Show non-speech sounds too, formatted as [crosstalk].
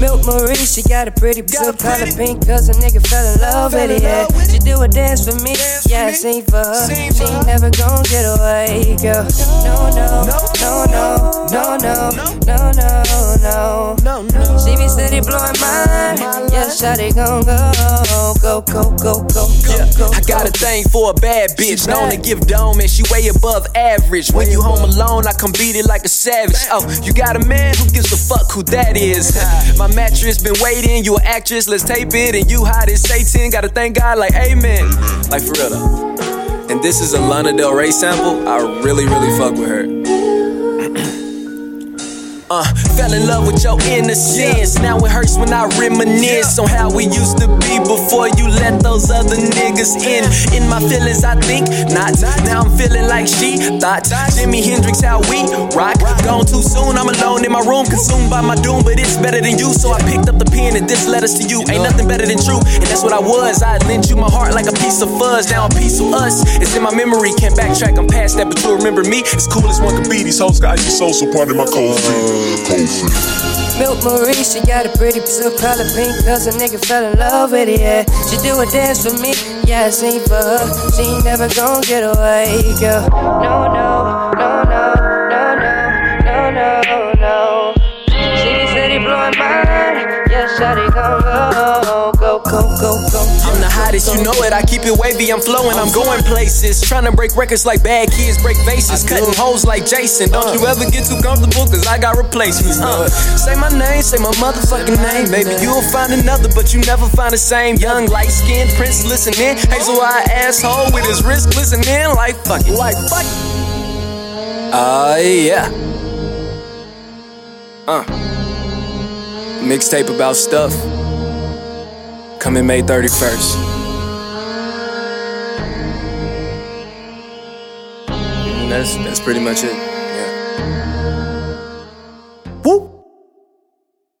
Milk Marie, she got a pretty blue color pink, cause a nigga fell in love with it, yeah. She do a dance for me, yeah, I sing for her. She ain't never gon' get away, girl. No, no, no, no, no, no, no, no, no, no. She be steady blowing mine, yeah, shawty gon' go, go, go, go, go, go, go. I got a thing for a bad bitch, known to give dome, and she way above average. When you home alone, I come beat it like a savage. Oh, you got a man who gives a fuck who that is. [laughs] My mattress been waiting, you an actress, let's tape it. And you hot as Satan, gotta thank God like amen. Like for real though. And this is a Lana Del Rey sample. I really, really fuck with her. Uh, fell in love with your innocence. Now it hurts when I reminisce on how we used to be before you let those other niggas in. In my feelings, I think not. Now I'm feeling like she thought. Jimi Hendrix, how we rock. Gone too soon, I'm alone in my room, consumed by my doom. But it's better than you, so I picked up the pen and this letters to you. Ain't nothing better than true, and that's what I was. I lent you my heart like a piece of fuzz. Now a piece of us is in my memory. Can't backtrack, I'm past that, but you remember me. As cool as one could be. These hoes got icy soul, so part of my cold feet. Milk Marie, she got a pretty blue color pink, cause a nigga fell in love with it, yeah. She do a dance for me, yeah, I sing for her. She ain't never gon' get away, girl. No, no, no, no, no, no, no, no, no. She be steady blowing mine, yeah, shawty gon' go, go, go, go. I'm the hottest, you know it. I keep it wavy, I'm flowing, I'm going places. Trying to break records like bad kids break vases. Cutting holes like Jason. Don't you ever get too comfortable, cause I got replacements. Uh, say my name, say my motherfucking name. Maybe you'll find another, but you never find the same. Young, light skinned prince listening. Hazel eye asshole with his wrist glistening. Like fuck it. Like fuck it. Uh, yeah. Uh. Mixtape about stuff. Coming May 31st. And that's that's pretty much it.